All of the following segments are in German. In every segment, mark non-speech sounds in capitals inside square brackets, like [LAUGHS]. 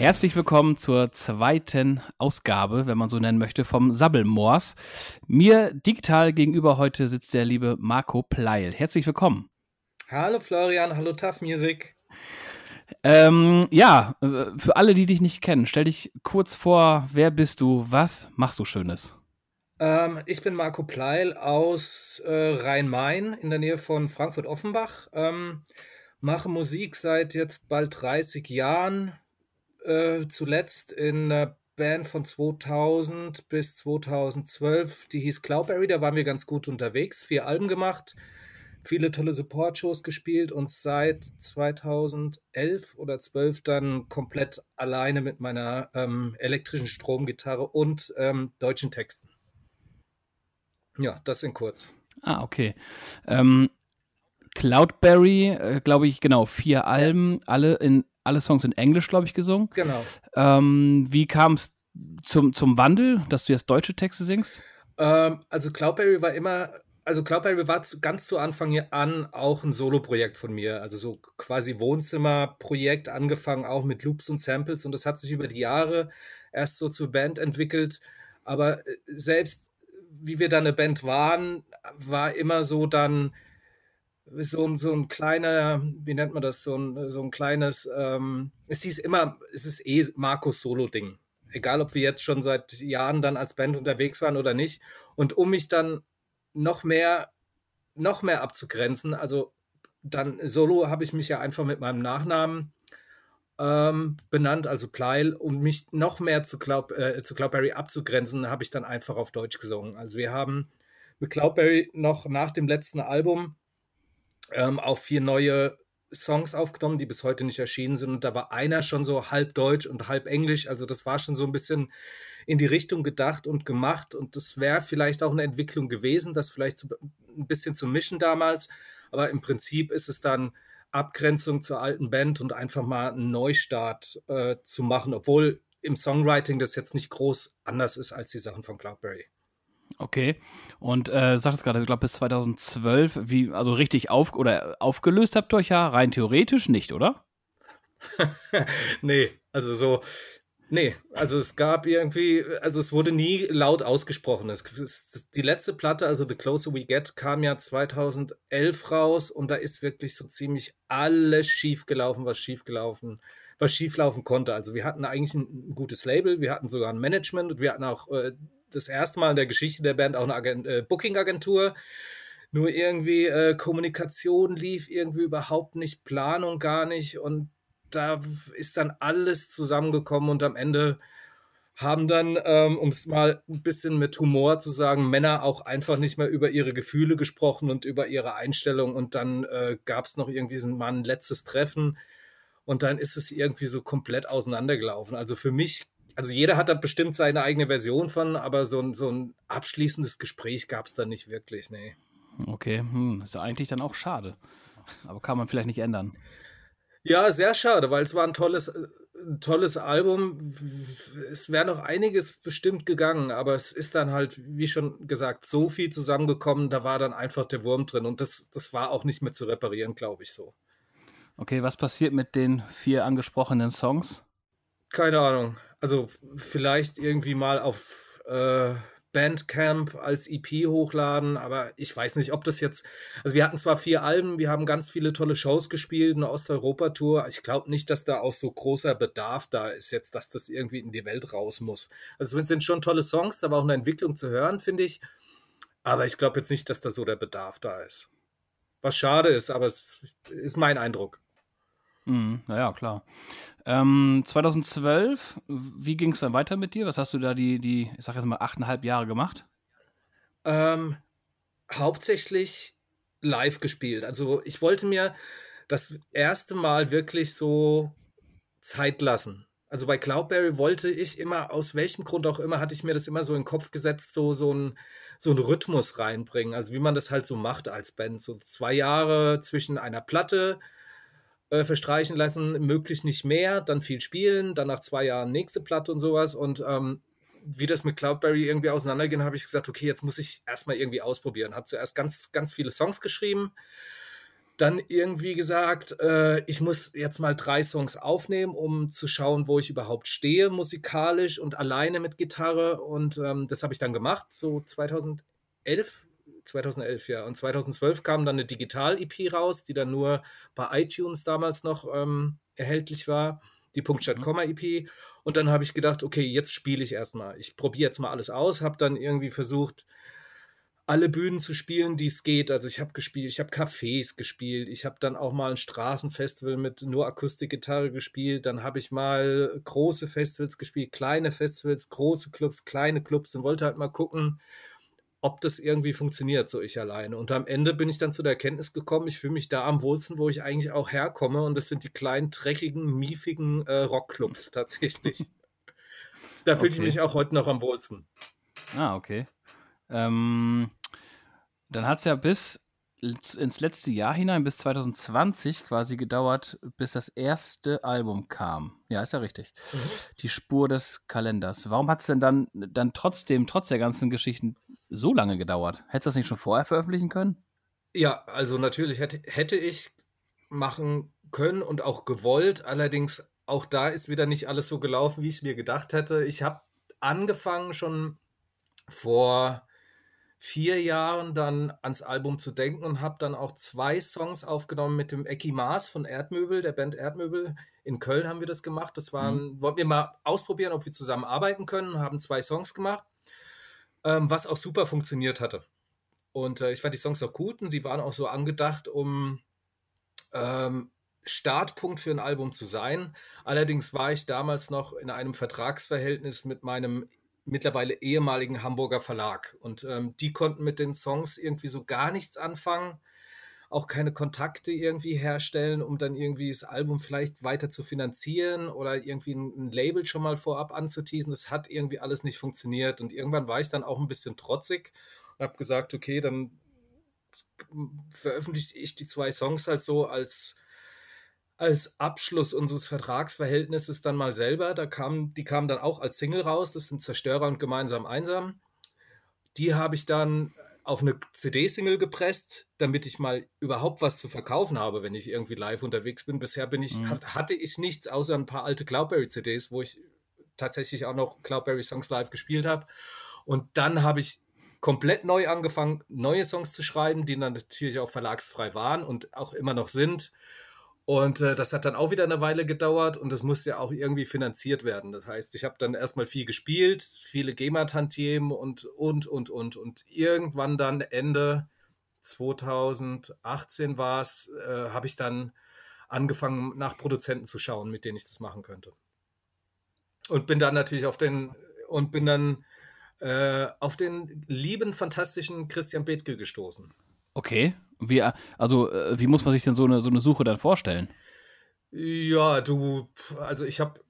Herzlich willkommen zur zweiten Ausgabe, wenn man so nennen möchte, vom Sabbelmoors. Mir digital gegenüber heute sitzt der liebe Marco Pleil. Herzlich willkommen. Hallo Florian, hallo Tough Music. Ähm, ja, äh, für alle, die dich nicht kennen, stell dich kurz vor, wer bist du, was machst du Schönes? Ähm, ich bin Marco Pleil aus äh, Rhein-Main in der Nähe von Frankfurt-Offenbach. Ähm, mache Musik seit jetzt bald 30 Jahren. Äh, zuletzt in einer Band von 2000 bis 2012, die hieß Cloudberry. Da waren wir ganz gut unterwegs, vier Alben gemacht viele tolle Support-Shows gespielt und seit 2011 oder 12 dann komplett alleine mit meiner ähm, elektrischen Stromgitarre und ähm, deutschen Texten. Ja, das in kurz. Ah, okay. Ähm, Cloudberry, äh, glaube ich, genau, vier Alben, alle in alle Songs in Englisch, glaube ich, gesungen. Genau. Ähm, wie kam es zum, zum Wandel, dass du jetzt deutsche Texte singst? Ähm, also Cloudberry war immer also Cloudberry war zu, ganz zu Anfang an auch ein Solo-Projekt von mir, also so quasi Wohnzimmer-Projekt, angefangen auch mit Loops und Samples und das hat sich über die Jahre erst so zur Band entwickelt. Aber äh, selbst wie wir dann eine Band waren, war immer so dann so, so ein kleiner, wie nennt man das, so ein, so ein kleines, ähm, es hieß immer, es ist eh Markus Solo-Ding. Egal, ob wir jetzt schon seit Jahren dann als Band unterwegs waren oder nicht. Und um mich dann noch mehr, noch mehr abzugrenzen. Also dann solo habe ich mich ja einfach mit meinem Nachnamen ähm, benannt, also Pleil, um mich noch mehr zu, Cloud, äh, zu Cloudberry abzugrenzen, habe ich dann einfach auf Deutsch gesungen. Also wir haben mit Cloudberry noch nach dem letzten Album ähm, auch vier neue Songs aufgenommen, die bis heute nicht erschienen sind. Und da war einer schon so halb Deutsch und halb Englisch. Also das war schon so ein bisschen in die Richtung gedacht und gemacht. Und das wäre vielleicht auch eine Entwicklung gewesen, das vielleicht zu, ein bisschen zu mischen damals. Aber im Prinzip ist es dann Abgrenzung zur alten Band und einfach mal einen Neustart äh, zu machen, obwohl im Songwriting das jetzt nicht groß anders ist als die Sachen von Cloudberry. Okay. Und äh, sagtest gerade, ich glaube bis 2012, wie, also richtig auf oder aufgelöst habt ihr euch ja rein theoretisch nicht, oder? [LAUGHS] nee, also so, nee, also es gab irgendwie, also es wurde nie laut ausgesprochen. Es, es, die letzte Platte, also The Closer We Get, kam ja 2011 raus und da ist wirklich so ziemlich alles schiefgelaufen, was schiefgelaufen, was schieflaufen konnte. Also wir hatten eigentlich ein, ein gutes Label, wir hatten sogar ein Management und wir hatten auch äh, das erste Mal in der Geschichte der Band auch eine Agent, äh, Booking-Agentur. Nur irgendwie äh, Kommunikation lief irgendwie überhaupt nicht, Planung gar nicht. Und da ist dann alles zusammengekommen und am Ende haben dann, ähm, um es mal ein bisschen mit Humor zu sagen, Männer auch einfach nicht mehr über ihre Gefühle gesprochen und über ihre Einstellung. Und dann äh, gab es noch irgendwie so mal ein letztes Treffen und dann ist es irgendwie so komplett auseinandergelaufen. Also für mich also jeder hat da bestimmt seine eigene Version von, aber so ein, so ein abschließendes Gespräch gab es da nicht wirklich, nee. Okay, hm, ist ja eigentlich dann auch schade. Aber kann man vielleicht nicht ändern. Ja, sehr schade, weil es war ein tolles, ein tolles Album. Es wäre noch einiges bestimmt gegangen, aber es ist dann halt, wie schon gesagt, so viel zusammengekommen, da war dann einfach der Wurm drin und das, das war auch nicht mehr zu reparieren, glaube ich so. Okay, was passiert mit den vier angesprochenen Songs? Keine Ahnung also vielleicht irgendwie mal auf äh, Bandcamp als EP hochladen, aber ich weiß nicht, ob das jetzt. Also wir hatten zwar vier Alben, wir haben ganz viele tolle Shows gespielt, eine Osteuropa-Tour. Ich glaube nicht, dass da auch so großer Bedarf da ist jetzt, dass das irgendwie in die Welt raus muss. Also es sind schon tolle Songs, war auch eine Entwicklung zu hören, finde ich. Aber ich glaube jetzt nicht, dass da so der Bedarf da ist. Was schade ist, aber es ist mein Eindruck. Mhm, naja, klar. Ähm, 2012, wie ging es dann weiter mit dir? Was hast du da die, die ich sag jetzt mal, achteinhalb Jahre gemacht? Ähm, hauptsächlich live gespielt. Also ich wollte mir das erste Mal wirklich so Zeit lassen. Also bei Cloudberry wollte ich immer, aus welchem Grund auch immer, hatte ich mir das immer so in den Kopf gesetzt, so, so ein so einen Rhythmus reinbringen. Also wie man das halt so macht als Band. So zwei Jahre zwischen einer Platte, äh, verstreichen lassen, möglichst nicht mehr, dann viel spielen, dann nach zwei Jahren nächste Platte und sowas. Und ähm, wie das mit Cloudberry irgendwie auseinanderging, habe ich gesagt, okay, jetzt muss ich erstmal irgendwie ausprobieren. Habe zuerst ganz, ganz viele Songs geschrieben. dann irgendwie gesagt, äh, ich muss jetzt mal drei Songs aufnehmen, um zu schauen, wo ich überhaupt stehe musikalisch und alleine mit Gitarre. Und ähm, das habe ich dann gemacht, so 2011. 2011, ja. Und 2012 kam dann eine Digital-EP raus, die dann nur bei iTunes damals noch ähm, erhältlich war, die Punktstadt, mhm. Komma EP. Und dann habe ich gedacht, okay, jetzt spiele ich erstmal. Ich probiere jetzt mal alles aus, habe dann irgendwie versucht, alle Bühnen zu spielen, die es geht. Also ich habe gespielt, ich habe Cafés gespielt, ich habe dann auch mal ein Straßenfestival mit nur Akustikgitarre gespielt, dann habe ich mal große Festivals gespielt, kleine Festivals, große Clubs, kleine Clubs und wollte halt mal gucken, ob das irgendwie funktioniert, so ich alleine. Und am Ende bin ich dann zu der Erkenntnis gekommen, ich fühle mich da am wohlsten, wo ich eigentlich auch herkomme und das sind die kleinen, dreckigen, miefigen äh, Rockclubs [LAUGHS] tatsächlich. da fühle okay. ich mich auch heute noch am wohlsten. Ah, okay. Ähm, dann hat es ja bis ins letzte Jahr hinein, bis 2020 quasi gedauert, bis das erste Album kam. Ja, ist ja richtig. Mhm. Die Spur des Kalenders. Warum hat es denn dann, dann trotzdem, trotz der ganzen Geschichten, so lange gedauert? Hättest du das nicht schon vorher veröffentlichen können? Ja, also natürlich hätte, hätte ich machen können und auch gewollt. Allerdings auch da ist wieder nicht alles so gelaufen, wie ich es mir gedacht hätte. Ich habe angefangen schon vor vier Jahren dann ans Album zu denken und habe dann auch zwei Songs aufgenommen mit dem Ecki Maas von Erdmöbel, der Band Erdmöbel. In Köln haben wir das gemacht. Das waren, mhm. wollten wir mal ausprobieren, ob wir zusammen arbeiten können, haben zwei Songs gemacht, ähm, was auch super funktioniert hatte. Und äh, ich fand die Songs auch gut und die waren auch so angedacht, um ähm, Startpunkt für ein Album zu sein. Allerdings war ich damals noch in einem Vertragsverhältnis mit meinem mittlerweile ehemaligen Hamburger Verlag. Und ähm, die konnten mit den Songs irgendwie so gar nichts anfangen, auch keine Kontakte irgendwie herstellen, um dann irgendwie das Album vielleicht weiter zu finanzieren oder irgendwie ein, Label schon mal vorab anzuteasen. Das hat irgendwie alles nicht funktioniert. Und irgendwann war ich dann auch ein bisschen trotzig und habe gesagt, okay, dann veröffentliche ich die zwei Songs halt so als als Abschluss unseres Vertragsverhältnisses dann mal selber. Da kam, die kamen dann auch als Single raus. Das sind Zerstörer und Gemeinsam Einsam. Die habe ich dann auf eine CD-Single gepresst, damit ich mal überhaupt was zu verkaufen habe, wenn ich irgendwie live unterwegs bin. Bisher bin ich, mhm. hatte ich nichts außer ein paar alte Cloudberry-CDs, wo ich tatsächlich auch noch Cloudberry Songs live gespielt habe. Und dann habe ich komplett neu angefangen, neue Songs zu schreiben, die dann natürlich auch verlagsfrei waren und auch immer noch sind. Und äh, das hat dann auch wieder eine Weile gedauert und das musste ja auch irgendwie finanziert werden. Das heißt, ich habe dann erstmal viel gespielt, viele GEMA-Tantiemen und, und, und, und. Und irgendwann dann Ende 2018 war es, äh, habe ich dann angefangen, nach Produzenten zu schauen, mit denen ich das machen könnte. Und bin dann natürlich auf den, und bin dann äh, auf den lieben, fantastischen Christian Bethke gestoßen. Okay. Wie, also, äh, wie muss man sich denn so eine, so eine Suche dann vorstellen? Ja, du, also ich habe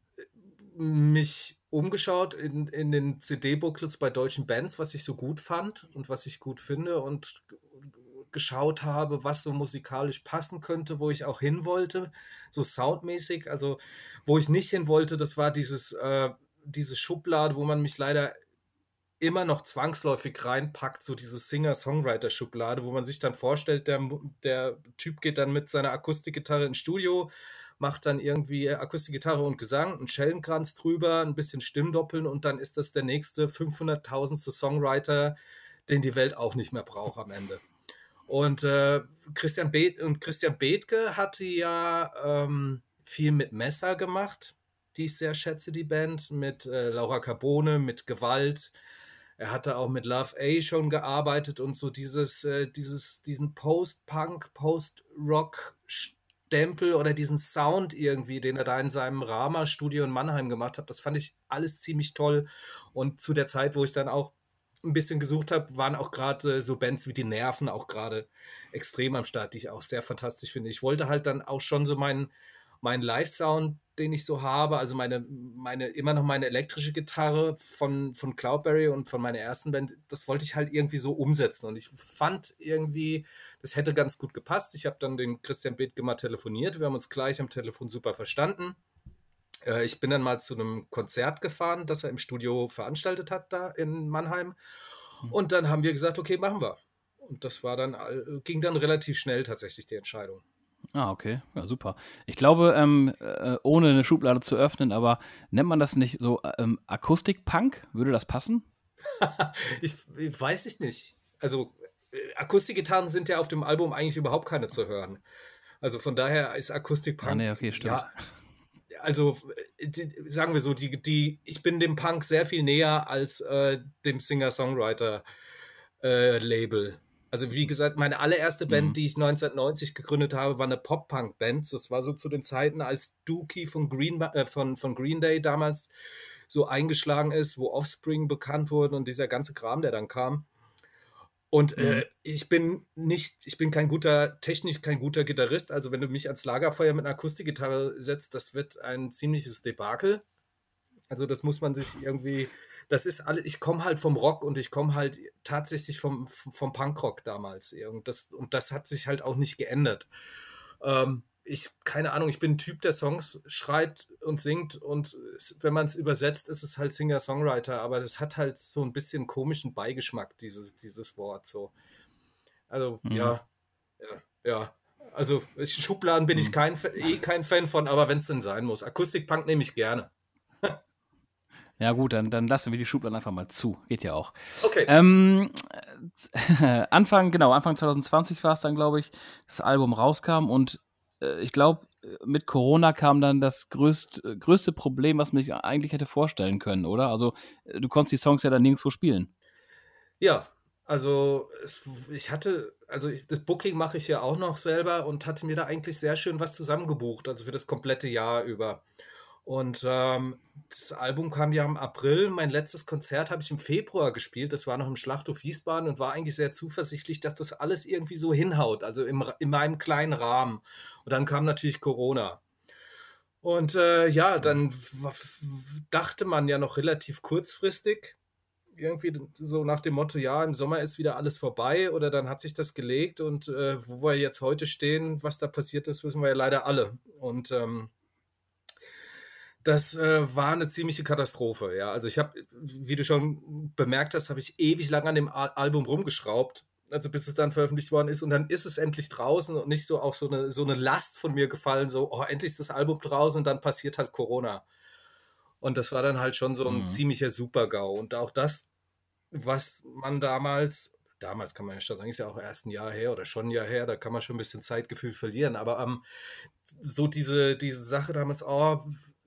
mich umgeschaut in, in den CD-Booklets bei deutschen Bands, was ich so gut fand und was ich gut finde und geschaut habe, was so musikalisch passen könnte, wo ich auch hin wollte, so soundmäßig. Also, wo ich nicht hin wollte, das war dieses, äh, diese Schublade, wo man mich leider immer noch zwangsläufig reinpackt, so diese Singer-Songwriter-Schublade, wo man sich dann vorstellt, der, der Typ geht dann mit seiner Akustikgitarre ins Studio, macht dann irgendwie Akustikgitarre und Gesang, einen Schellenkranz drüber, ein bisschen Stimmdoppeln und dann ist das der nächste 500.000. Songwriter, den die Welt auch nicht mehr braucht am Ende. Und, äh, Christian, Be und Christian Bethke hatte ja ähm, viel mit Messer gemacht, die ich sehr schätze, die Band, mit äh, Laura Carbone, mit Gewalt, er hatte auch mit Love A schon gearbeitet und so dieses, äh, dieses, diesen Post-Punk, Post-Rock-Stempel oder diesen Sound irgendwie, den er da in seinem Rama-Studio in Mannheim gemacht hat, das fand ich alles ziemlich toll. Und zu der Zeit, wo ich dann auch ein bisschen gesucht habe, waren auch gerade äh, so Bands wie die Nerven auch gerade extrem am Start, die ich auch sehr fantastisch finde. Ich wollte halt dann auch schon so meinen mein Live-Sound den ich so habe, also meine, meine, immer noch meine elektrische Gitarre von, von Cloudberry und von meiner ersten Band, das wollte ich halt irgendwie so umsetzen. Und ich fand irgendwie, das hätte ganz gut gepasst. Ich habe dann den Christian Bethke mal telefoniert. Wir haben uns gleich am Telefon super verstanden. Äh, ich bin dann mal zu einem Konzert gefahren, das er im Studio veranstaltet hat, da in Mannheim. Hm. Und dann haben wir gesagt, okay, machen wir. und das war dann, ging dann relativ schnell tatsächlich die Entscheidung. Ah, okay. Ja, super. Ich glaube, ähm, äh, ohne eine Schublade zu öffnen, aber nennt man das nicht so ähm, Akustik-Punk? Würde das passen? [LAUGHS] ich, ich, weiß ich nicht. Also, äh, Akustikgitarren sind ja auf dem Album eigentlich überhaupt keine zu hören. Also von daher ist Akustik-Punk. Ah, nee, okay, stimmt. Ja, also äh, die, sagen wir so, die, die, ich bin dem Punk sehr viel näher als äh, dem Singer-Songwriter-Label. Also wie gesagt, meine allererste Band, mhm. die ich 1990 gegründet habe, war eine Pop-Punk-Band. Das war so zu den Zeiten, als Dookie von Green, äh, von, von Green Day damals so eingeschlagen ist, wo Offspring bekannt wurde und dieser ganze Kram, der dann kam. Und äh, mhm. äh, ich bin nicht, ich bin kein guter, technisch kein guter Gitarrist. Also wenn du mich ans Lagerfeuer mit einer Akustikgitarre setzt, das wird ein ziemliches Debakel. Also das muss man sich irgendwie, das ist alles, ich komme halt vom Rock und ich komme halt tatsächlich vom, vom Punkrock damals. Und das, und das hat sich halt auch nicht geändert. Ähm, ich, keine Ahnung, ich bin ein Typ, der Songs schreit und singt und wenn man es übersetzt, ist es halt Singer-Songwriter, aber das hat halt so ein bisschen komischen Beigeschmack, dieses, dieses Wort so. Also, mhm. ja, ja, ja. Also, Schubladen bin mhm. ich kein, eh kein Fan von, aber wenn es denn sein muss. Akustikpunk nehme ich gerne. [LAUGHS] Ja, gut, dann, dann lassen wir die Schubladen einfach mal zu. Geht ja auch. Okay. Ähm, [LAUGHS] Anfang, genau, Anfang 2020 war es dann, glaube ich, das Album rauskam und äh, ich glaube, mit Corona kam dann das größt, größte Problem, was man sich eigentlich hätte vorstellen können, oder? Also, du konntest die Songs ja dann nirgendwo spielen. Ja, also es, ich hatte, also ich, das Booking mache ich ja auch noch selber und hatte mir da eigentlich sehr schön was zusammengebucht, also für das komplette Jahr über. Und ähm, das Album kam ja im April. Mein letztes Konzert habe ich im Februar gespielt. Das war noch im Schlachthof Wiesbaden und war eigentlich sehr zuversichtlich, dass das alles irgendwie so hinhaut, also im, in meinem kleinen Rahmen. Und dann kam natürlich Corona. Und äh, ja, dann dachte man ja noch relativ kurzfristig, irgendwie so nach dem Motto, ja, im Sommer ist wieder alles vorbei oder dann hat sich das gelegt und äh, wo wir jetzt heute stehen, was da passiert ist, wissen wir ja leider alle. Und ähm, das äh, war eine ziemliche Katastrophe. Ja, also ich habe, wie du schon bemerkt hast, habe ich ewig lang an dem Al Album rumgeschraubt, also bis es dann veröffentlicht worden ist und dann ist es endlich draußen und nicht so auch so eine so eine Last von mir gefallen, so oh endlich ist das Album draußen und dann passiert halt Corona. Und das war dann halt schon so ein mhm. ziemlicher Super-GAU. Und auch das, was man damals, damals kann man ja schon sagen, ist ja auch erst ein Jahr her oder schon ein Jahr her, da kann man schon ein bisschen Zeitgefühl verlieren. Aber ähm, so diese, diese Sache damals, oh,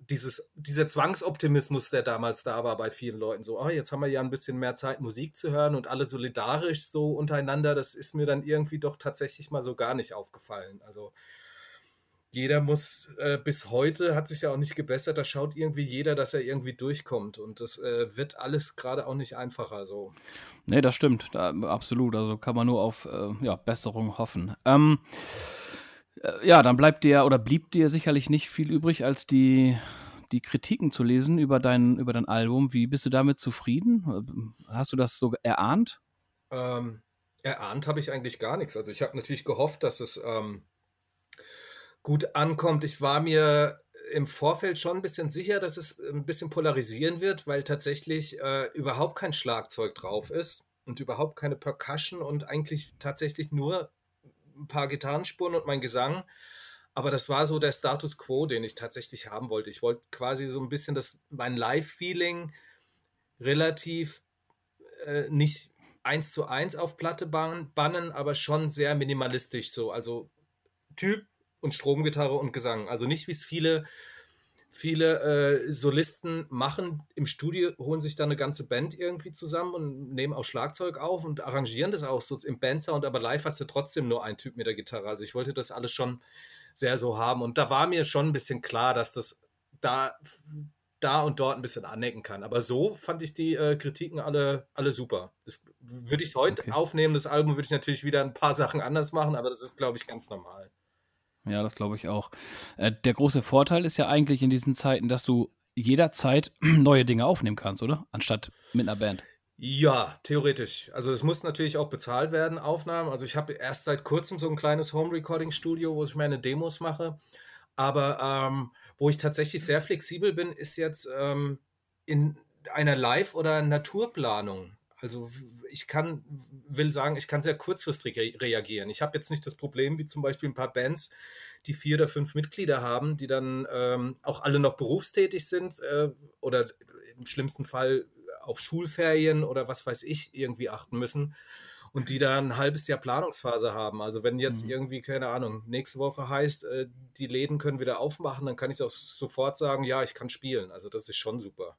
dieses, dieser Zwangsoptimismus, der damals da war bei vielen Leuten, so, oh, jetzt haben wir ja ein bisschen mehr Zeit, Musik zu hören und alle solidarisch so untereinander, das ist mir dann irgendwie doch tatsächlich mal so gar nicht aufgefallen. Also jeder muss, äh, bis heute hat sich ja auch nicht gebessert, da schaut irgendwie jeder, dass er irgendwie durchkommt und das äh, wird alles gerade auch nicht einfacher so. Nee, das stimmt, da, absolut, also kann man nur auf äh, ja, Besserung hoffen. Ähm, äh, ja, dann bleibt dir oder blieb dir sicherlich nicht viel übrig, als die, die Kritiken zu lesen über dein, über dein Album. Wie bist du damit zufrieden? Hast du das so erahnt? Ähm, erahnt habe ich eigentlich gar nichts. Also ich habe natürlich gehofft, dass es ähm, gut ankommt. Ich war mir im Vorfeld schon ein bisschen sicher, dass es ein bisschen polarisieren wird, weil tatsächlich äh, überhaupt kein Schlagzeug drauf ist und überhaupt keine Percussion und eigentlich tatsächlich nur ein paar Gitarrenspuren und mein Gesang. Aber das war so der Status quo, den ich tatsächlich haben wollte. Ich wollte quasi so ein bisschen das, mein Live-Feeling relativ äh, nicht eins zu eins auf Platte bannen, aber schon sehr minimalistisch so. Also Typ und Stromgitarre und Gesang. Also nicht wie es viele Viele äh, Solisten machen im Studio, holen sich dann eine ganze Band irgendwie zusammen und nehmen auch Schlagzeug auf und arrangieren das auch so im Bandsound, aber live hast du trotzdem nur einen Typ mit der Gitarre. Also ich wollte das alles schon sehr so haben. Und da war mir schon ein bisschen klar, dass das da, da und dort ein bisschen anecken kann. Aber so fand ich die äh, Kritiken alle, alle super. Das würde ich heute okay. aufnehmen, das Album würde ich natürlich wieder ein paar Sachen anders machen, aber das ist, glaube ich, ganz normal. Ja, das glaube ich auch. Äh, der große Vorteil ist ja eigentlich in diesen Zeiten, dass du jederzeit [CLEARS THROAT] neue Dinge aufnehmen kannst, oder? Anstatt mit einer Band. Ja, theoretisch. Also es muss natürlich auch bezahlt werden, Aufnahmen. Also ich habe erst seit kurzem so ein kleines Home-Recording-Studio, wo ich meine Demos mache. Aber ähm, wo ich tatsächlich sehr flexibel bin, ist jetzt ähm, in einer Live- oder Naturplanung. Also ich kann, will sagen, ich kann sehr kurzfristig re reagieren. Ich habe jetzt nicht das Problem, wie zum Beispiel ein paar Bands, die vier oder fünf Mitglieder haben, die dann ähm, auch alle noch berufstätig sind äh, oder im schlimmsten Fall auf Schulferien oder was weiß ich irgendwie achten müssen und die da ein halbes Jahr Planungsphase haben. Also wenn jetzt mhm. irgendwie, keine Ahnung, nächste Woche heißt, äh, die Läden können wieder aufmachen, dann kann ich auch sofort sagen, ja, ich kann spielen. Also das ist schon super.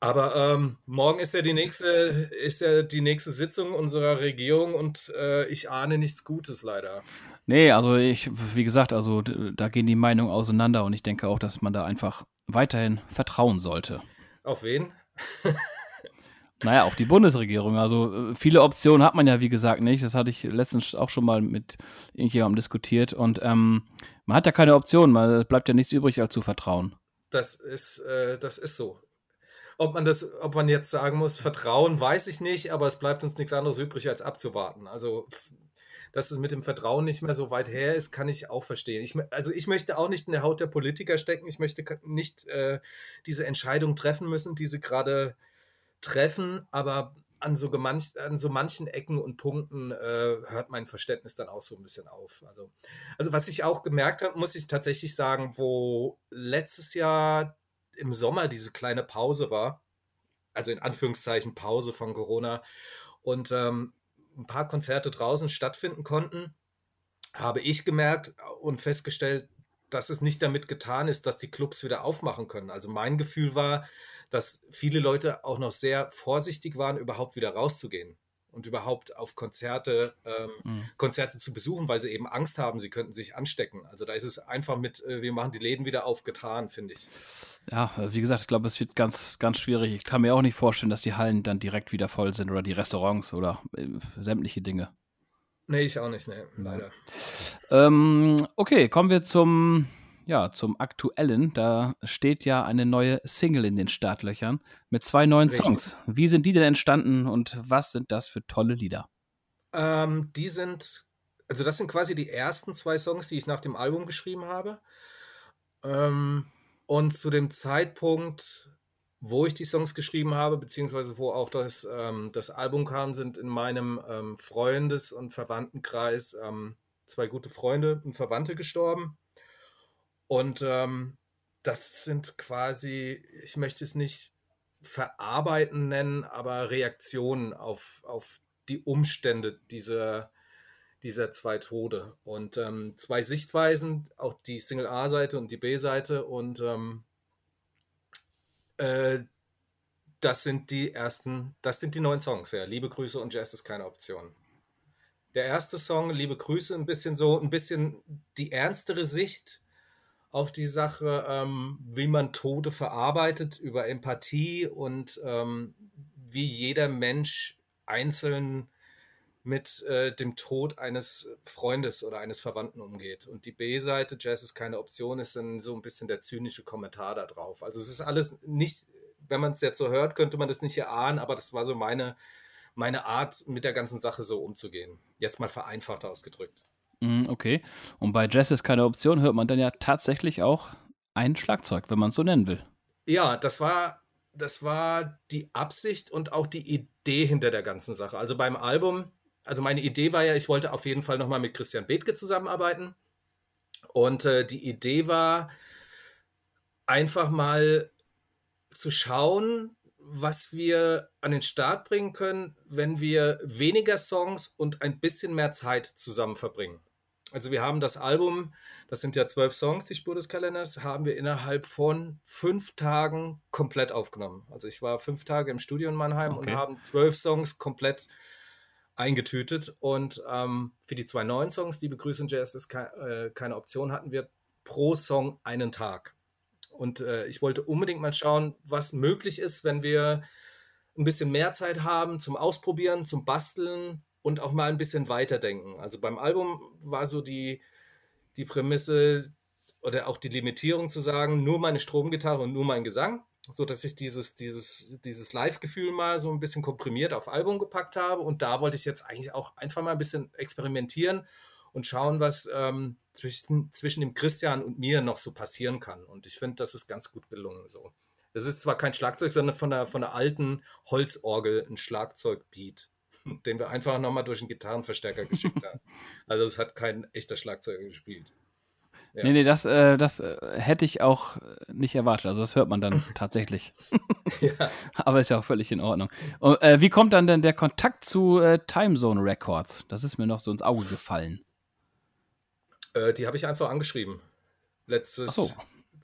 Aber ähm, morgen ist ja die nächste, ist ja die nächste Sitzung unserer Regierung und äh, ich ahne nichts Gutes leider. Nee, also ich, wie gesagt, also da gehen die Meinungen auseinander und ich denke auch, dass man da einfach weiterhin vertrauen sollte. Auf wen? [LAUGHS] naja, auf die Bundesregierung. Also äh, viele Optionen hat man ja, wie gesagt, nicht. Das hatte ich letztens auch schon mal mit irgendjemandem diskutiert. Und ähm, man hat ja keine Optionen, es bleibt ja nichts übrig, als zu vertrauen. Das ist, äh, das ist so. Ob man das, ob man jetzt sagen muss, Vertrauen, weiß ich nicht, aber es bleibt uns nichts anderes übrig, als abzuwarten. Also, dass es mit dem Vertrauen nicht mehr so weit her ist, kann ich auch verstehen. Ich, also ich möchte auch nicht in der Haut der Politiker stecken. Ich möchte nicht äh, diese Entscheidung treffen müssen, die sie gerade treffen, aber an so, gemanch, an so manchen Ecken und Punkten äh, hört mein Verständnis dann auch so ein bisschen auf. Also, also was ich auch gemerkt habe, muss ich tatsächlich sagen, wo letztes Jahr im Sommer diese kleine Pause war, also in Anführungszeichen Pause von Corona und ähm, ein paar Konzerte draußen stattfinden konnten, habe ich gemerkt und festgestellt, dass es nicht damit getan ist, dass die Clubs wieder aufmachen können. Also mein Gefühl war, dass viele Leute auch noch sehr vorsichtig waren, überhaupt wieder rauszugehen und überhaupt auf Konzerte, ähm, mhm. Konzerte zu besuchen, weil sie eben Angst haben, sie könnten sich anstecken. Also da ist es einfach mit, äh, wir machen die Läden wieder aufgetan, finde ich. Ja, wie gesagt, ich glaube, es wird ganz, ganz schwierig. Ich kann mir auch nicht vorstellen, dass die Hallen dann direkt wieder voll sind oder die Restaurants oder äh, sämtliche Dinge. Nee, ich auch nicht, nee, leider. Ähm, okay, kommen wir zum ja, zum aktuellen. Da steht ja eine neue Single in den Startlöchern mit zwei neuen Richtig. Songs. Wie sind die denn entstanden und was sind das für tolle Lieder? Ähm, die sind, also das sind quasi die ersten zwei Songs, die ich nach dem Album geschrieben habe. Ähm, und zu dem Zeitpunkt, wo ich die Songs geschrieben habe, beziehungsweise wo auch das, ähm, das Album kam, sind in meinem ähm, Freundes- und Verwandtenkreis ähm, zwei gute Freunde und Verwandte gestorben. Und ähm, das sind quasi, ich möchte es nicht verarbeiten nennen, aber Reaktionen auf, auf die Umstände dieser, dieser zwei Tode. Und ähm, zwei Sichtweisen, auch die Single A-Seite und die B-Seite. Und ähm, äh, das sind die ersten, das sind die neuen Songs, ja. Liebe Grüße und Jazz ist keine Option. Der erste Song, Liebe Grüße, ein bisschen so, ein bisschen die ernstere Sicht auf die Sache, ähm, wie man Tode verarbeitet, über Empathie und ähm, wie jeder Mensch einzeln mit äh, dem Tod eines Freundes oder eines Verwandten umgeht. Und die B-Seite, Jazz ist keine Option, ist dann so ein bisschen der zynische Kommentar da drauf. Also es ist alles nicht, wenn man es jetzt so hört, könnte man das nicht erahnen, aber das war so meine, meine Art, mit der ganzen Sache so umzugehen. Jetzt mal vereinfacht ausgedrückt. Mhm, okay. Und bei Jazz ist keine Option, hört man dann ja tatsächlich auch ein Schlagzeug, wenn man es so nennen will. Ja, das war, das war die Absicht und auch die Idee hinter der ganzen Sache. Also beim Album, also meine Idee war ja, ich wollte auf jeden Fall nochmal mit Christian Bethke zusammenarbeiten. Und äh, die Idee war, einfach mal zu schauen, was wir an den Start bringen können, wenn wir weniger Songs und ein bisschen mehr Zeit zusammen verbringen. Also wir haben das Album, das sind ja zwölf Songs, die Spur des Kalenders, haben wir innerhalb von fünf Tagen komplett aufgenommen. Also ich war fünf Tage im Studio in Mannheim okay. und haben zwölf Songs komplett eingetütet. Und ähm, für die zwei neuen Songs, die Begrüßung Jazz ist ke äh, keine Option, hatten wir pro Song einen Tag. Und äh, ich wollte unbedingt mal schauen, was möglich ist, wenn wir ein bisschen mehr Zeit haben zum Ausprobieren, zum Basteln und auch mal ein bisschen weiterdenken. Also beim Album war so die, die Prämisse oder auch die Limitierung zu sagen, nur meine Stromgitarre und nur mein Gesang, so dass ich dieses, dieses, dieses Live-Gefühl mal so ein bisschen komprimiert auf Album gepackt habe. Und da wollte ich jetzt eigentlich auch einfach mal ein bisschen experimentieren und schauen, was ähm, zwischen, zwischen dem Christian und mir noch so passieren kann. Und ich finde, das ist ganz gut gelungen so. Es ist zwar kein Schlagzeug, sondern von der, von der alten Holzorgel ein Schlagzeugbeat, den wir einfach nochmal durch einen Gitarrenverstärker geschickt haben. [LAUGHS] Also es hat kein echter Schlagzeuger gespielt. Ja. Nee, nee, das, äh, das äh, hätte ich auch nicht erwartet. Also das hört man dann [LAUGHS] tatsächlich. [LAUGHS] ja. Aber ist ja auch völlig in Ordnung. Und, äh, wie kommt dann denn der Kontakt zu äh, Timezone Records? Das ist mir noch so ins Auge gefallen. Äh, die habe ich einfach angeschrieben. Letztes. So.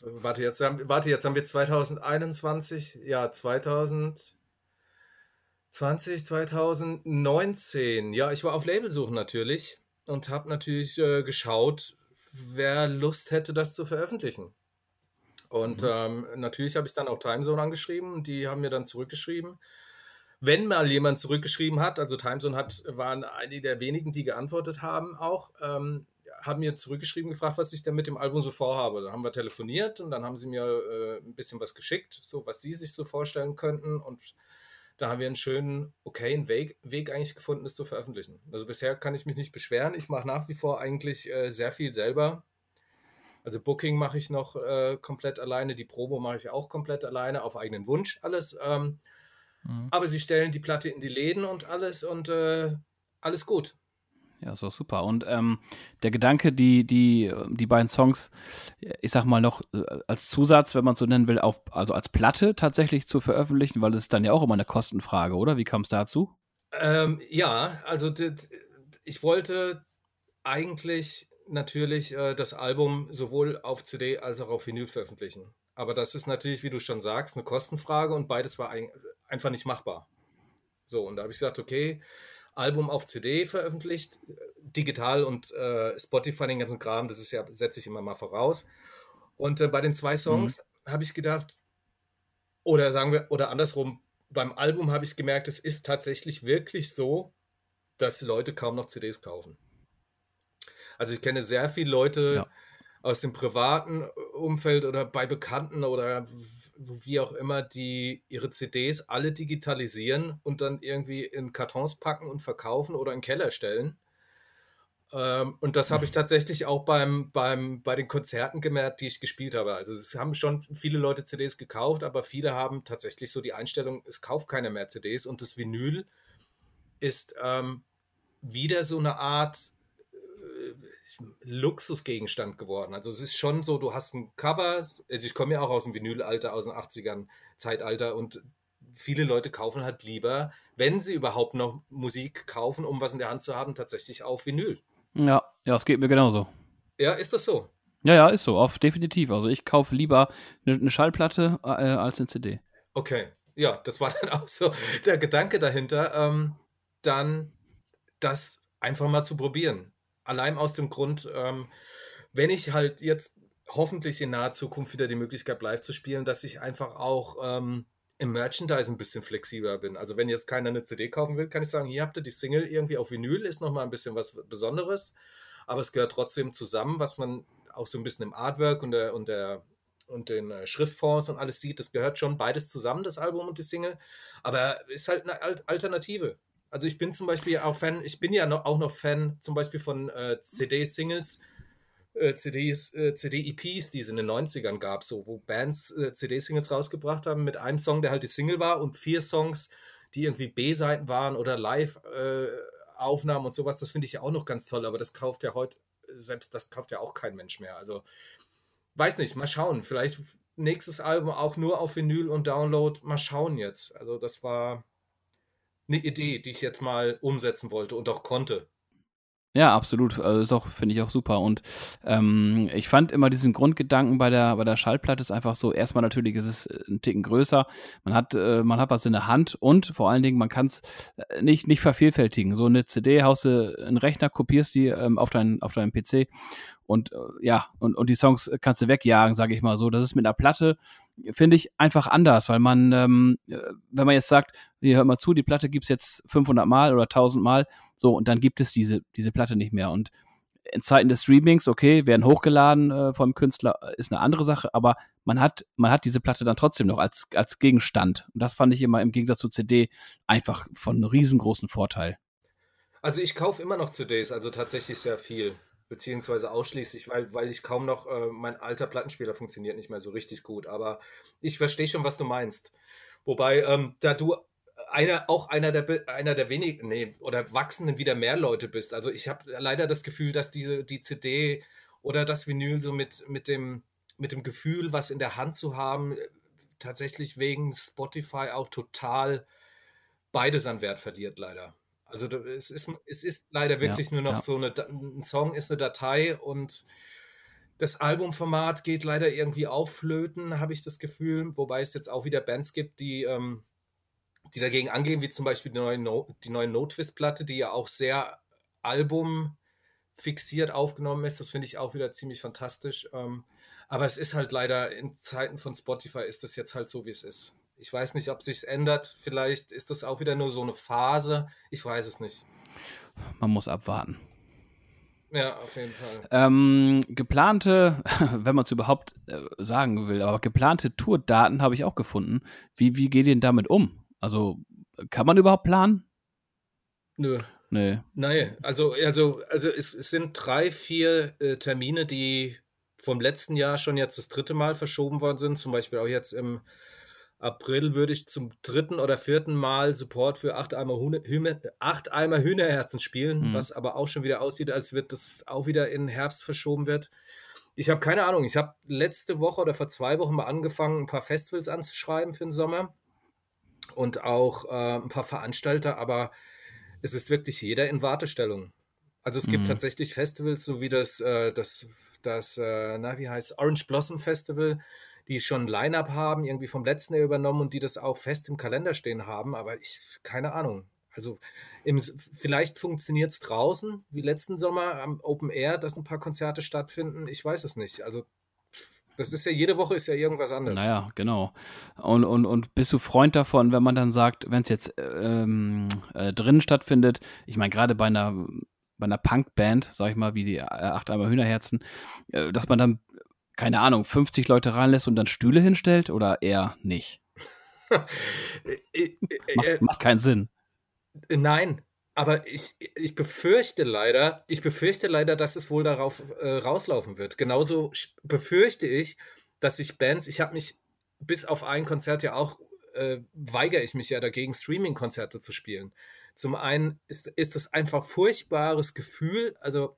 Warte jetzt, warte, jetzt haben wir 2021, ja, 2020, 2019. Ja, ich war auf Labelsuchen natürlich und habe natürlich äh, geschaut, wer Lust hätte, das zu veröffentlichen. Und mhm. ähm, natürlich habe ich dann auch Timezone angeschrieben die haben mir dann zurückgeschrieben. Wenn mal jemand zurückgeschrieben hat, also Timezone hat, waren einige der wenigen, die geantwortet haben, auch, ähm, haben mir zurückgeschrieben, gefragt, was ich denn mit dem Album so vorhabe. Dann haben wir telefoniert und dann haben sie mir äh, ein bisschen was geschickt, so was sie sich so vorstellen könnten. Und da haben wir einen schönen, okayen Weg, Weg eigentlich gefunden, es zu veröffentlichen. Also bisher kann ich mich nicht beschweren. Ich mache nach wie vor eigentlich äh, sehr viel selber. Also Booking mache ich noch äh, komplett alleine, die Promo mache ich auch komplett alleine, auf eigenen Wunsch alles. Ähm, mhm. Aber sie stellen die Platte in die Läden und alles und äh, alles gut. Ja, so super. Und ähm, der Gedanke, die, die, die beiden Songs, ich sag mal noch äh, als Zusatz, wenn man es so nennen will, auf, also als Platte tatsächlich zu veröffentlichen, weil das ist dann ja auch immer eine Kostenfrage, oder? Wie kam es dazu? Ähm, ja, also ich wollte eigentlich natürlich äh, das Album sowohl auf CD als auch auf Vinyl veröffentlichen. Aber das ist natürlich, wie du schon sagst, eine Kostenfrage und beides war ein, einfach nicht machbar. So, und da habe ich gesagt, okay, Album auf CD veröffentlicht, digital und äh, Spotify, den ganzen Kram, das ist ja, setze ich immer mal voraus. Und äh, bei den zwei Songs mhm. habe ich gedacht, oder sagen wir, oder andersrum, beim Album habe ich gemerkt, es ist tatsächlich wirklich so, dass Leute kaum noch CDs kaufen. Also ich kenne sehr viele Leute ja. aus dem privaten Umfeld oder bei Bekannten oder wie auch immer, die ihre CDs alle digitalisieren und dann irgendwie in Kartons packen und verkaufen oder in den Keller stellen. Ähm, und das habe ich tatsächlich auch beim, beim, bei den Konzerten gemerkt, die ich gespielt habe. Also es haben schon viele Leute CDs gekauft, aber viele haben tatsächlich so die Einstellung, es kauft keiner mehr CDs und das Vinyl ist ähm, wieder so eine Art Luxusgegenstand geworden. Also es ist schon so, du hast ein Cover, also ich komme ja auch aus dem Vinylalter, aus den 80ern Zeitalter und viele Leute kaufen halt lieber, wenn sie überhaupt noch Musik kaufen, um was in der Hand zu haben, tatsächlich auf Vinyl. Ja, ja, es geht mir genauso. Ja, ist das so? Ja, ja, ist so, auf definitiv. Also ich kaufe lieber eine, eine Schallplatte äh, als eine CD. Okay, ja, das war [LAUGHS] dann auch so der Gedanke dahinter, ähm, dann das einfach mal zu probieren. Allein aus dem Grund, ähm, wenn ich halt jetzt hoffentlich in naher Zukunft wieder die Möglichkeit live zu spielen, dass ich einfach auch ähm, im Merchandise ein bisschen flexibler bin. Also wenn jetzt keiner eine CD kaufen will, kann ich sagen, hier habt ihr die Single irgendwie auf Vinyl, ist nochmal ein bisschen was Besonderes, aber es gehört trotzdem zusammen, was man auch so ein bisschen im Artwork und der, und der und den äh, Schriftfonds und alles sieht, das gehört schon beides zusammen, das Album und die Single, aber ist halt eine Alternative. Also ich bin zum Beispiel auch Fan, ich bin ja noch, auch noch Fan zum Beispiel von äh, CD-Singles, äh, CDs, äh, CD-EPs, die es in den 90ern gab, so, wo Bands äh, CD-Singles rausgebracht haben mit einem Song, der halt die Single war und vier Songs, die irgendwie B-Seiten waren oder Live-Aufnahmen und sowas. Das finde ich ja auch noch ganz toll, aber das kauft ja heute, selbst das kauft ja auch kein Mensch mehr. Also weiß nicht, mal schauen. Vielleicht nächstes Album auch nur auf Vinyl und Download. Mal schauen jetzt. Also das war eine Idee, die ich jetzt mal umsetzen wollte und auch konnte. Ja, absolut. Also ist auch, finde ich auch super. Und ähm, ich fand immer diesen Grundgedanken bei der, bei der Schallplatte ist einfach so, erstmal natürlich ist es äh, ein Ticken größer. Man hat, äh, man hat was in der Hand und vor allen Dingen, man kann es äh, nicht, nicht vervielfältigen. So eine CD haust du einen Rechner, kopierst die ähm, auf, deinen, auf deinen PC und äh, ja, und, und die Songs kannst du wegjagen, sage ich mal so. Das ist mit einer Platte finde ich einfach anders, weil man, ähm, äh, wenn man jetzt sagt, hier hört mal zu, die Platte gibt es jetzt 500 Mal oder 1000 Mal, so, und dann gibt es diese, diese Platte nicht mehr. Und in Zeiten des Streamings, okay, werden hochgeladen äh, vom Künstler, äh, ist eine andere Sache, aber man hat, man hat diese Platte dann trotzdem noch als, als Gegenstand. Und das fand ich immer im Gegensatz zu CD einfach von einem riesengroßen Vorteil. Also ich kaufe immer noch CDs, also tatsächlich sehr viel. Beziehungsweise ausschließlich, weil, weil ich kaum noch, äh, mein alter Plattenspieler funktioniert nicht mehr so richtig gut. Aber ich verstehe schon, was du meinst. Wobei, ähm, da du einer, auch einer der, einer der wenigen, nee, oder wachsenden wieder mehr Leute bist. Also ich habe leider das Gefühl, dass diese, die CD oder das Vinyl so mit, mit, dem, mit dem Gefühl, was in der Hand zu haben, tatsächlich wegen Spotify auch total beides an Wert verliert, leider. Also es ist, es ist leider wirklich ja, nur noch ja. so eine, ein Song ist eine Datei und das Albumformat geht leider irgendwie aufflöten, habe ich das Gefühl. Wobei es jetzt auch wieder Bands gibt, die, ähm, die dagegen angehen, wie zum Beispiel die neue, no die neue No Twist-Platte, die ja auch sehr albumfixiert aufgenommen ist. Das finde ich auch wieder ziemlich fantastisch. Ähm, aber es ist halt leider in Zeiten von Spotify ist das jetzt halt so, wie es ist. Ich weiß nicht, ob sich's ändert. Vielleicht ist das auch wieder nur so eine Phase. Ich weiß es nicht. Man muss abwarten. Ja, auf jeden Fall. Ähm, geplante, [LAUGHS] wenn man es überhaupt äh, sagen will, aber geplante Tourdaten habe ich auch gefunden. Wie, wie geht ihr denn damit um? Also, kann man überhaupt planen? Nö. Nee. Nein, also, also, also es, es sind drei, vier äh, Termine, die vom letzten Jahr schon jetzt das dritte Mal verschoben worden sind. Zum Beispiel auch jetzt im April würde ich zum dritten oder vierten Mal Support für acht Eimer, Hühner, acht Eimer Hühnerherzen spielen, mhm. was aber auch schon wieder aussieht, als wird das auch wieder in Herbst verschoben wird. Ich habe keine Ahnung. Ich habe letzte Woche oder vor zwei Wochen mal angefangen, ein paar Festivals anzuschreiben für den Sommer und auch äh, ein paar Veranstalter, aber es ist wirklich jeder in Wartestellung. Also es gibt mhm. tatsächlich Festivals, so wie das, äh, das, das äh, na, wie heißt Orange Blossom Festival, die schon ein Line-Up haben, irgendwie vom letzten Jahr übernommen und die das auch fest im Kalender stehen haben, aber ich, keine Ahnung. Also im, vielleicht funktioniert es draußen, wie letzten Sommer am Open Air, dass ein paar Konzerte stattfinden. Ich weiß es nicht. Also das ist ja jede Woche ist ja irgendwas anderes. Naja, genau. Und, und, und bist du Freund davon, wenn man dann sagt, wenn es jetzt ähm, äh, drinnen stattfindet, ich meine, gerade bei einer bei einer Punkband, sag ich mal, wie die äh, Acht Eimer Hühnerherzen, äh, dass man dann, keine Ahnung, 50 Leute reinlässt und dann Stühle hinstellt oder eher nicht? [LAUGHS] Äh, macht, macht keinen Sinn. Nein, aber ich, ich befürchte leider, ich befürchte leider, dass es wohl darauf äh, rauslaufen wird. Genauso befürchte ich, dass sich Bands, ich habe mich bis auf ein Konzert ja auch, äh, weigere ich mich ja dagegen, Streaming-Konzerte zu spielen. Zum einen ist, ist es einfach furchtbares Gefühl, also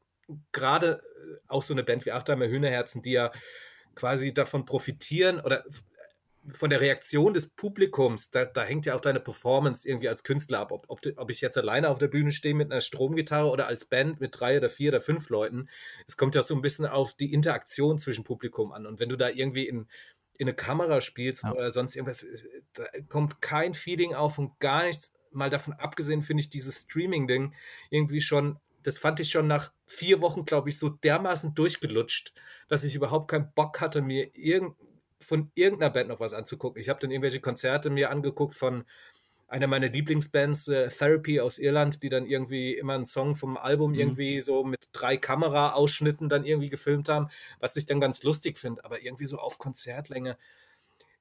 gerade äh, auch so eine Band wie Achtheimer Hühnerherzen, die ja quasi davon profitieren oder von der Reaktion des Publikums, da, da, hängt ja auch deine Performance irgendwie als Künstler ab. Ob, ob, ob, ich jetzt alleine auf der Bühne stehe mit einer Stromgitarre oder als Band mit drei oder vier oder fünf Leuten. Es kommt ja so ein bisschen auf die Interaktion zwischen Publikum an. Und wenn du da irgendwie in, in eine Kamera spielst ja. oder sonst irgendwas, äh, da kommt kein Feeling auf und gar nichts. Mal davon abgesehen, finde ich dieses Streaming-Ding irgendwie schon das fand ich schon nach vier Wochen, glaube ich, so dermaßen durchgelutscht, dass ich überhaupt keinen Bock hatte, mir irgend, von irgendeiner Band noch was anzugucken. Ich habe dann irgendwelche Konzerte mir angeguckt von einer meiner Lieblingsbands, äh, Therapy aus Irland, die dann irgendwie immer einen Song vom Album mhm. irgendwie so mit drei Kamera-Ausschnitten dann irgendwie gefilmt haben, was ich dann ganz lustig finde, aber irgendwie so auf Konzertlänge.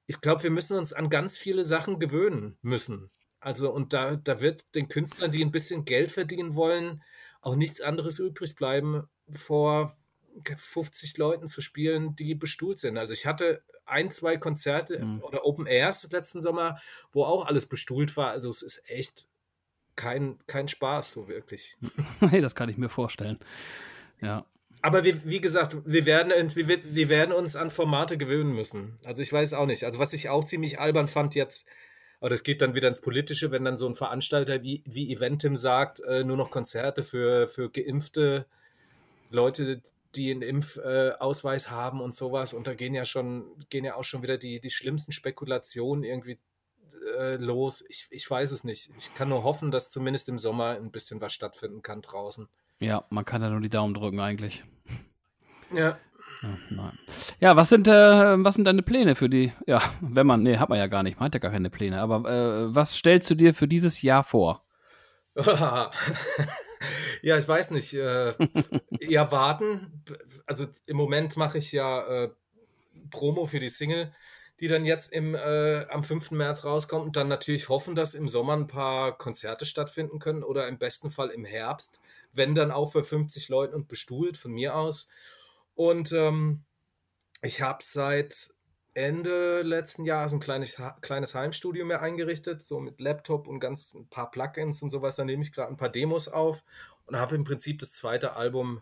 Ich glaube, wir müssen uns an ganz viele Sachen gewöhnen müssen. Also, und da, da wird den Künstlern, die ein bisschen Geld verdienen wollen, auch nichts anderes übrig bleiben, vor 50 Leuten zu spielen, die bestuhlt sind. Also ich hatte ein, zwei Konzerte mhm. oder Open Airs letzten Sommer, wo auch alles bestuhlt war. Also es ist echt kein, kein Spaß, so wirklich. [LAUGHS] hey, das kann ich mir vorstellen. Ja. Aber wir, wie gesagt, wir werden, wir, wir werden uns an Formate gewöhnen müssen. Also ich weiß auch nicht. Also was ich auch ziemlich albern fand jetzt, aber das geht dann wieder ins Politische, wenn dann so ein Veranstalter wie, wie Eventim sagt, äh, nur noch Konzerte für, für geimpfte Leute, die einen Impfausweis äh, haben und sowas. Und da gehen ja schon, gehen ja auch schon wieder die, die schlimmsten Spekulationen irgendwie äh, los. Ich, ich weiß es nicht. Ich kann nur hoffen, dass zumindest im Sommer ein bisschen was stattfinden kann draußen. Ja, man kann da nur die Daumen drücken eigentlich. Ja. Ja, ja was sind, äh, was sind deine Pläne für die, ja, wenn man, nee, hat man ja gar nicht, man hat ja gar keine Pläne, aber äh, was stellst du dir für dieses Jahr vor? [LAUGHS] ja, ich weiß nicht. Äh, [LAUGHS] eher warten. Also im Moment mache ich ja äh, Promo für die Single, die dann jetzt im, äh, am 5. März rauskommt und dann natürlich hoffen, dass im Sommer ein paar Konzerte stattfinden können oder im besten Fall im Herbst, wenn dann auch für 50 Leuten und bestuhlt von mir aus. Und ähm, ich habe seit Ende letzten Jahres ein kleines, kleines Heimstudio mehr eingerichtet, so mit Laptop und ganz ein paar Plugins und sowas. Da nehme ich gerade ein paar Demos auf und habe im Prinzip das zweite Album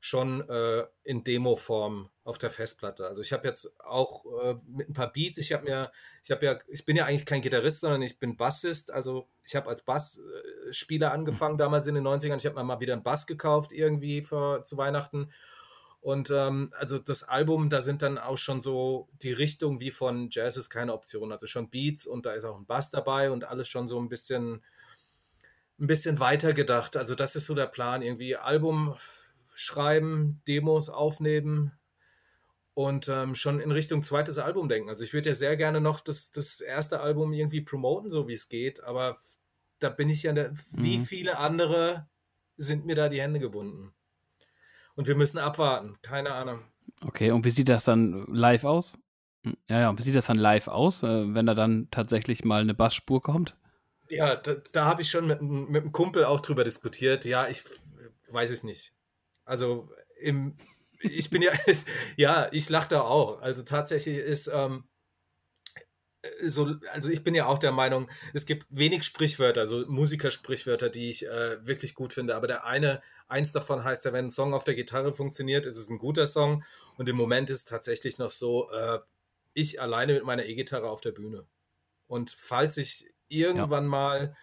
schon äh, in Demo-Form auf der Festplatte. Also ich habe jetzt auch äh, mit ein paar Beats, ich habe mir, ich habe ja, ich bin ja eigentlich kein Gitarrist, sondern ich bin Bassist. Also ich habe als Bassspieler angefangen damals in den 90ern. Ich habe mir mal wieder einen Bass gekauft irgendwie für, zu Weihnachten. Und ähm, also das Album, da sind dann auch schon so die Richtung wie von Jazz ist keine Option. Also schon Beats und da ist auch ein Bass dabei und alles schon so ein bisschen, ein bisschen weiter gedacht. Also das ist so der Plan. Irgendwie Album schreiben, Demos aufnehmen und ähm, schon in Richtung zweites Album denken. Also ich würde ja sehr gerne noch das, das erste Album irgendwie promoten, so wie es geht, aber da bin ich ja, der, wie mhm. viele andere sind mir da die Hände gebunden. Und wir müssen abwarten, keine Ahnung. Okay, und wie sieht das dann live aus? Hm, ja, ja, wie sieht das dann live aus, äh, wenn da dann tatsächlich mal eine Bassspur kommt? Ja, da, da habe ich schon mit, mit einem Kumpel auch drüber diskutiert. Ja, ich weiß es nicht. Also im, ich bin ja, [LAUGHS] ja, ich lache da auch. Also tatsächlich ist, ähm, so, also ich bin ja auch der Meinung, es gibt wenig Sprichwörter, so Musikersprichwörter, die ich äh, wirklich gut finde. Aber der eine, eins davon heißt ja, wenn ein Song auf der Gitarre funktioniert, ist es ein guter Song. Und im Moment ist es tatsächlich noch so, äh, ich alleine mit meiner E-Gitarre auf der Bühne. Und falls ich irgendwann ja. mal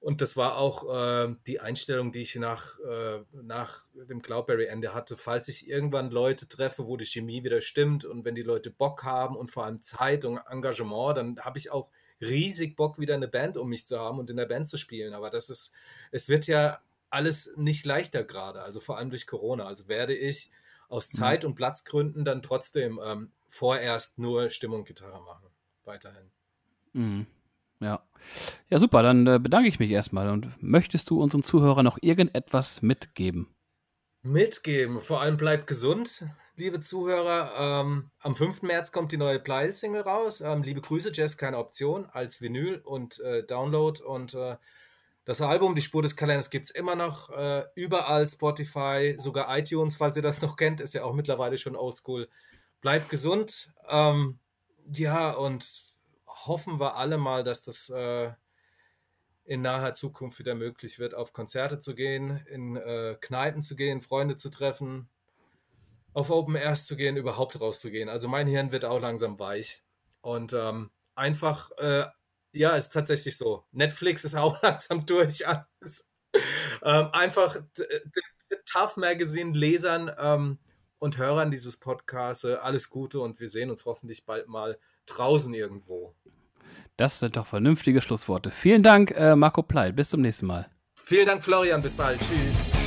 und das war auch äh, die Einstellung, die ich nach, äh, nach dem Cloudberry-Ende hatte. Falls ich irgendwann Leute treffe, wo die Chemie wieder stimmt und wenn die Leute Bock haben und vor allem Zeit und Engagement, dann habe ich auch riesig Bock, wieder eine Band um mich zu haben und in der Band zu spielen. Aber das ist, es wird ja alles nicht leichter gerade, also vor allem durch Corona. Also werde ich aus mhm. Zeit- und Platzgründen dann trotzdem ähm, vorerst nur Stimmung Gitarre machen. Weiterhin. Mhm. Ja. Ja, super, dann äh, bedanke ich mich erstmal. Und möchtest du unseren Zuhörern noch irgendetwas mitgeben? Mitgeben, vor allem bleibt gesund, liebe Zuhörer. Ähm, am 5. März kommt die neue Pleil-Single raus. Ähm, liebe Grüße, Jazz, keine Option, als Vinyl und äh, Download. Und äh, das Album, die Spur des Kalenders, gibt es immer noch äh, überall, Spotify, sogar iTunes, falls ihr das noch kennt, ist ja auch mittlerweile schon oldschool. Bleibt gesund. Ähm, ja, und hoffen wir alle mal, dass das äh, in naher Zukunft wieder möglich wird, auf Konzerte zu gehen, in äh, Kneipen zu gehen, Freunde zu treffen, auf Open Airs zu gehen, überhaupt rauszugehen. Also mein Hirn wird auch langsam weich. Und ähm, einfach, äh, ja, ist tatsächlich so. Netflix ist [LAUGHS] auch langsam durch alles. ähm, einfach Tough Magazine Lesern ähm, und Hörern dieses Podcasts äh, alles Gute und wir sehen uns hoffentlich bald mal draußen irgendwo. Das sind doch vernünftige Schlussworte. Vielen Dank, äh, Marco Pleit. Bis zum nächsten Mal. Vielen Dank, Florian. Bis bald. Tschüss.